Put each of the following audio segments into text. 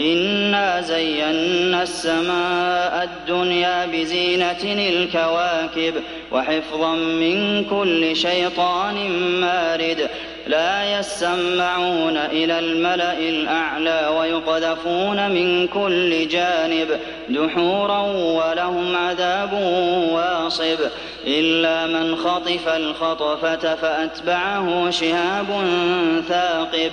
إنا زينا السماء الدنيا بزينة الكواكب وحفظا من كل شيطان مارد لا يسمعون إلى الملأ الأعلى ويقذفون من كل جانب دحورا ولهم عذاب واصب إلا من خطف الخطفة فأتبعه شهاب ثاقب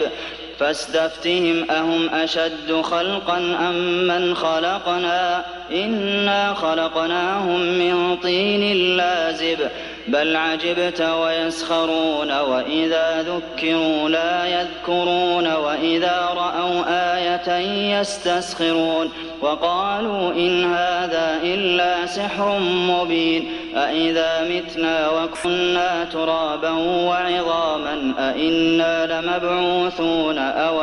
فاستفتهم أهم أشد خلقا أم من خلقنا؟ إنا خلقناهم من طين لازب بل عجبت ويسخرون وإذا ذكروا لا يذكرون وإذا رأوا آية يستسخرون. وقالوا إن هذا إلا سحر مبين أإذا متنا وكنا ترابا وعظاما أإنا لمبعوثون أو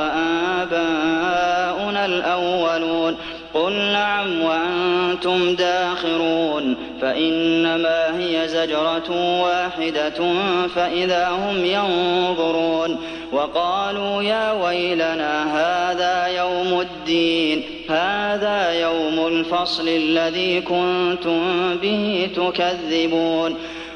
آباؤنا الأولون قل نعم وأنتم داخرون فإنما هي زجرة واحدة فإذا هم ينظرون وقالوا يا ويلنا هذا يوم الدين هذا يوم الفصل الذي كنتم به تكذبون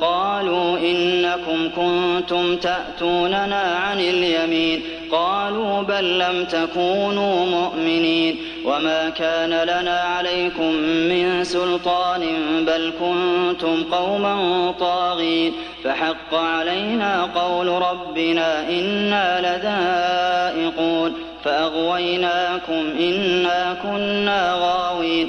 قالوا إنكم كنتم تأتوننا عن اليمين. قالوا بل لم تكونوا مؤمنين. وما كان لنا عليكم من سلطان بل كنتم قوما طاغين. فحق علينا قول ربنا إنا لذائقون. فأغويناكم إنا كنا غاوين.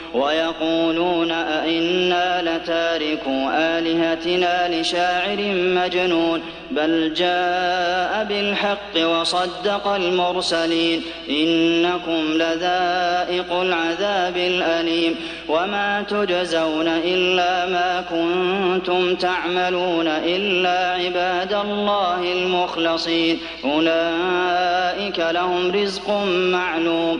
ويقولون أئنا لتاركو آلهتنا لشاعر مجنون بل جاء بالحق وصدق المرسلين إنكم لذائق العذاب الأليم وما تجزون إلا ما كنتم تعملون إلا عباد الله المخلصين أولئك لهم رزق معلوم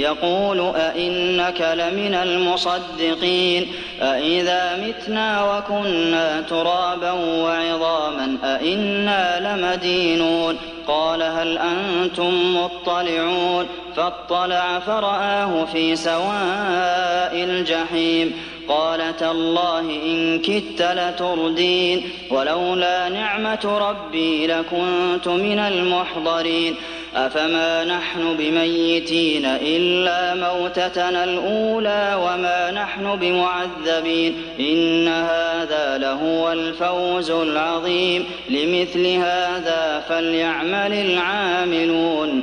يقول أئنك لمن المصدقين أئذا متنا وكنا ترابا وعظاما أئنا لمدينون قال هل أنتم مطلعون فاطلع فرآه في سواء الجحيم قال تالله إن كدت لتردين ولولا نعمة ربي لكنت من المحضرين أفما نحن بميتين إلا موتتنا الأولى وما نحن بمعذبين إن هذا لهو الفوز العظيم لمثل هذا فليعمل العاملون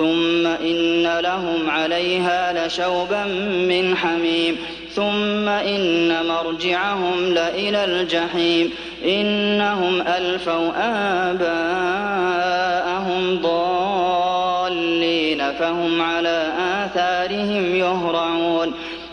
ثم إن لهم عليها لشوبا من حميم ثم إن مرجعهم لإلى الجحيم إنهم ألفوا آباءهم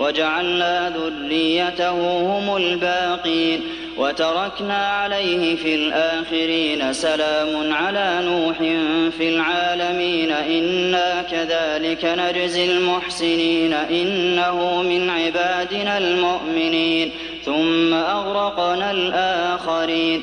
وجعلنا ذريته هم الباقين وتركنا عليه في الآخرين سلام على نوح في العالمين إنا كذلك نجزي المحسنين إنه من عبادنا المؤمنين ثم أغرقنا الآخرين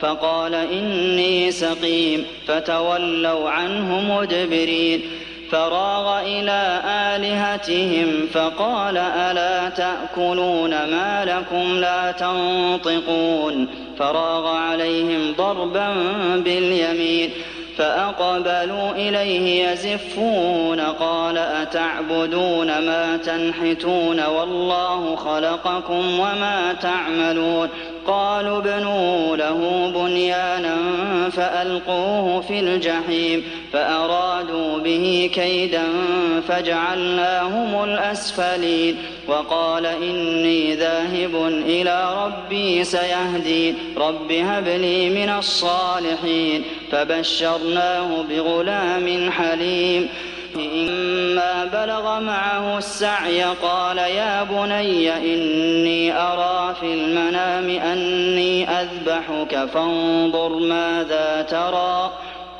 فقال إني سقيم فتولوا عنه مدبرين. فراغ إلى آلهتهم فقال ألا تأكلون ما لكم لا تنطقون. فراغ عليهم ضربا باليمين فأقبلوا إليه يزفون. قال أتعبدون ما تنحتون والله خلقكم وما تعملون. قالوا ابنوا له بنيانا فألقوه في الجحيم فأرادوا به كيدا فجعلناهم الأسفلين وقال إني ذاهب إلى ربي سيهدين رب هب لي من الصالحين فبشرناه بغلام حليم إما بلغ معه السعي قال يا بني إني أرى في المنام أني أذبحك فانظر ماذا ترى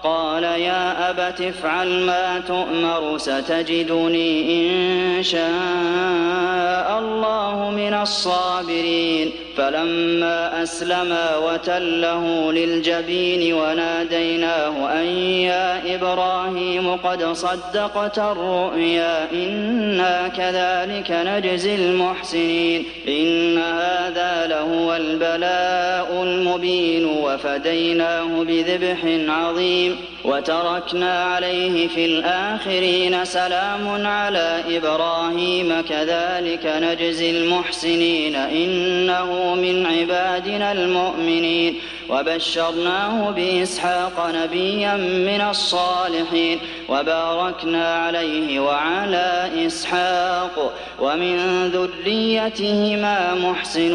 قال يا أبت افعل ما تؤمر ستجدني إن شاء الله من الصابرين. فلما أسلما وتله للجبين وناديناه أن يا إبراهيم قد صدقت الرؤيا إنا كذلك نجزي المحسنين. إن هذا لهو البلاء المبين وفديناه بذبح عظيم. وتركنا عليه في الآخرين سلام على إبراهيم كذلك نجزي المحسنين إنه من عبادنا المؤمنين وبشرناه بإسحاق نبيا من الصالحين وباركنا عليه وعلى إسحاق ومن ذريتهما محسن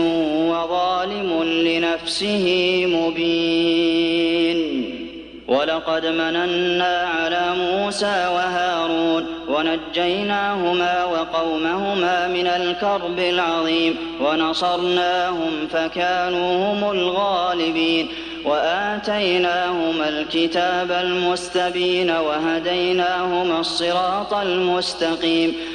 وظالم لنفسه مبين ولقد مننا على موسى وهارون ونجيناهما وقومهما من الكرب العظيم ونصرناهم فكانوا هم الغالبين وآتيناهما الكتاب المستبين وهديناهما الصراط المستقيم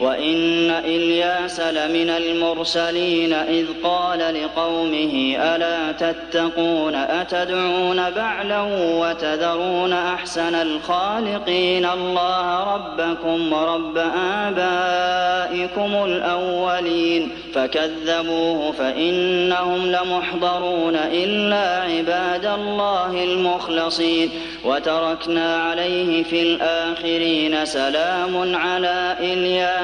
وإن إلياس لمن المرسلين إذ قال لقومه ألا تتقون أتدعون بعلا وتذرون أحسن الخالقين الله ربكم ورب آبائكم الأولين فكذبوه فإنهم لمحضرون إلا عباد الله المخلصين وتركنا عليه في الآخرين سلام على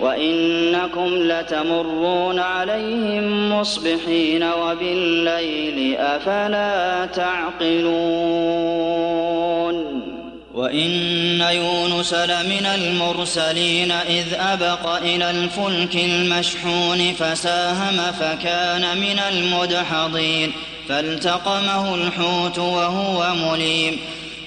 وإنكم لتمرون عليهم مصبحين وبالليل أفلا تعقلون وإن يونس لمن المرسلين إذ أبق إلى الفلك المشحون فساهم فكان من المدحضين فالتقمه الحوت وهو مليم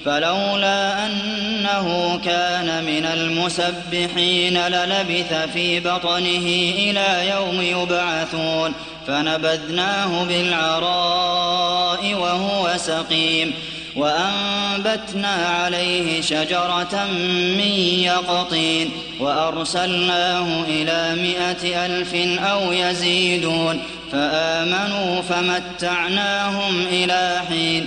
فلولا أنه كان من المسبحين للبث في بطنه إلى يوم يبعثون فنبذناه بالعراء وهو سقيم وأنبتنا عليه شجرة من يقطين وأرسلناه إلى مائة ألف أو يزيدون فآمنوا فمتعناهم إلى حين.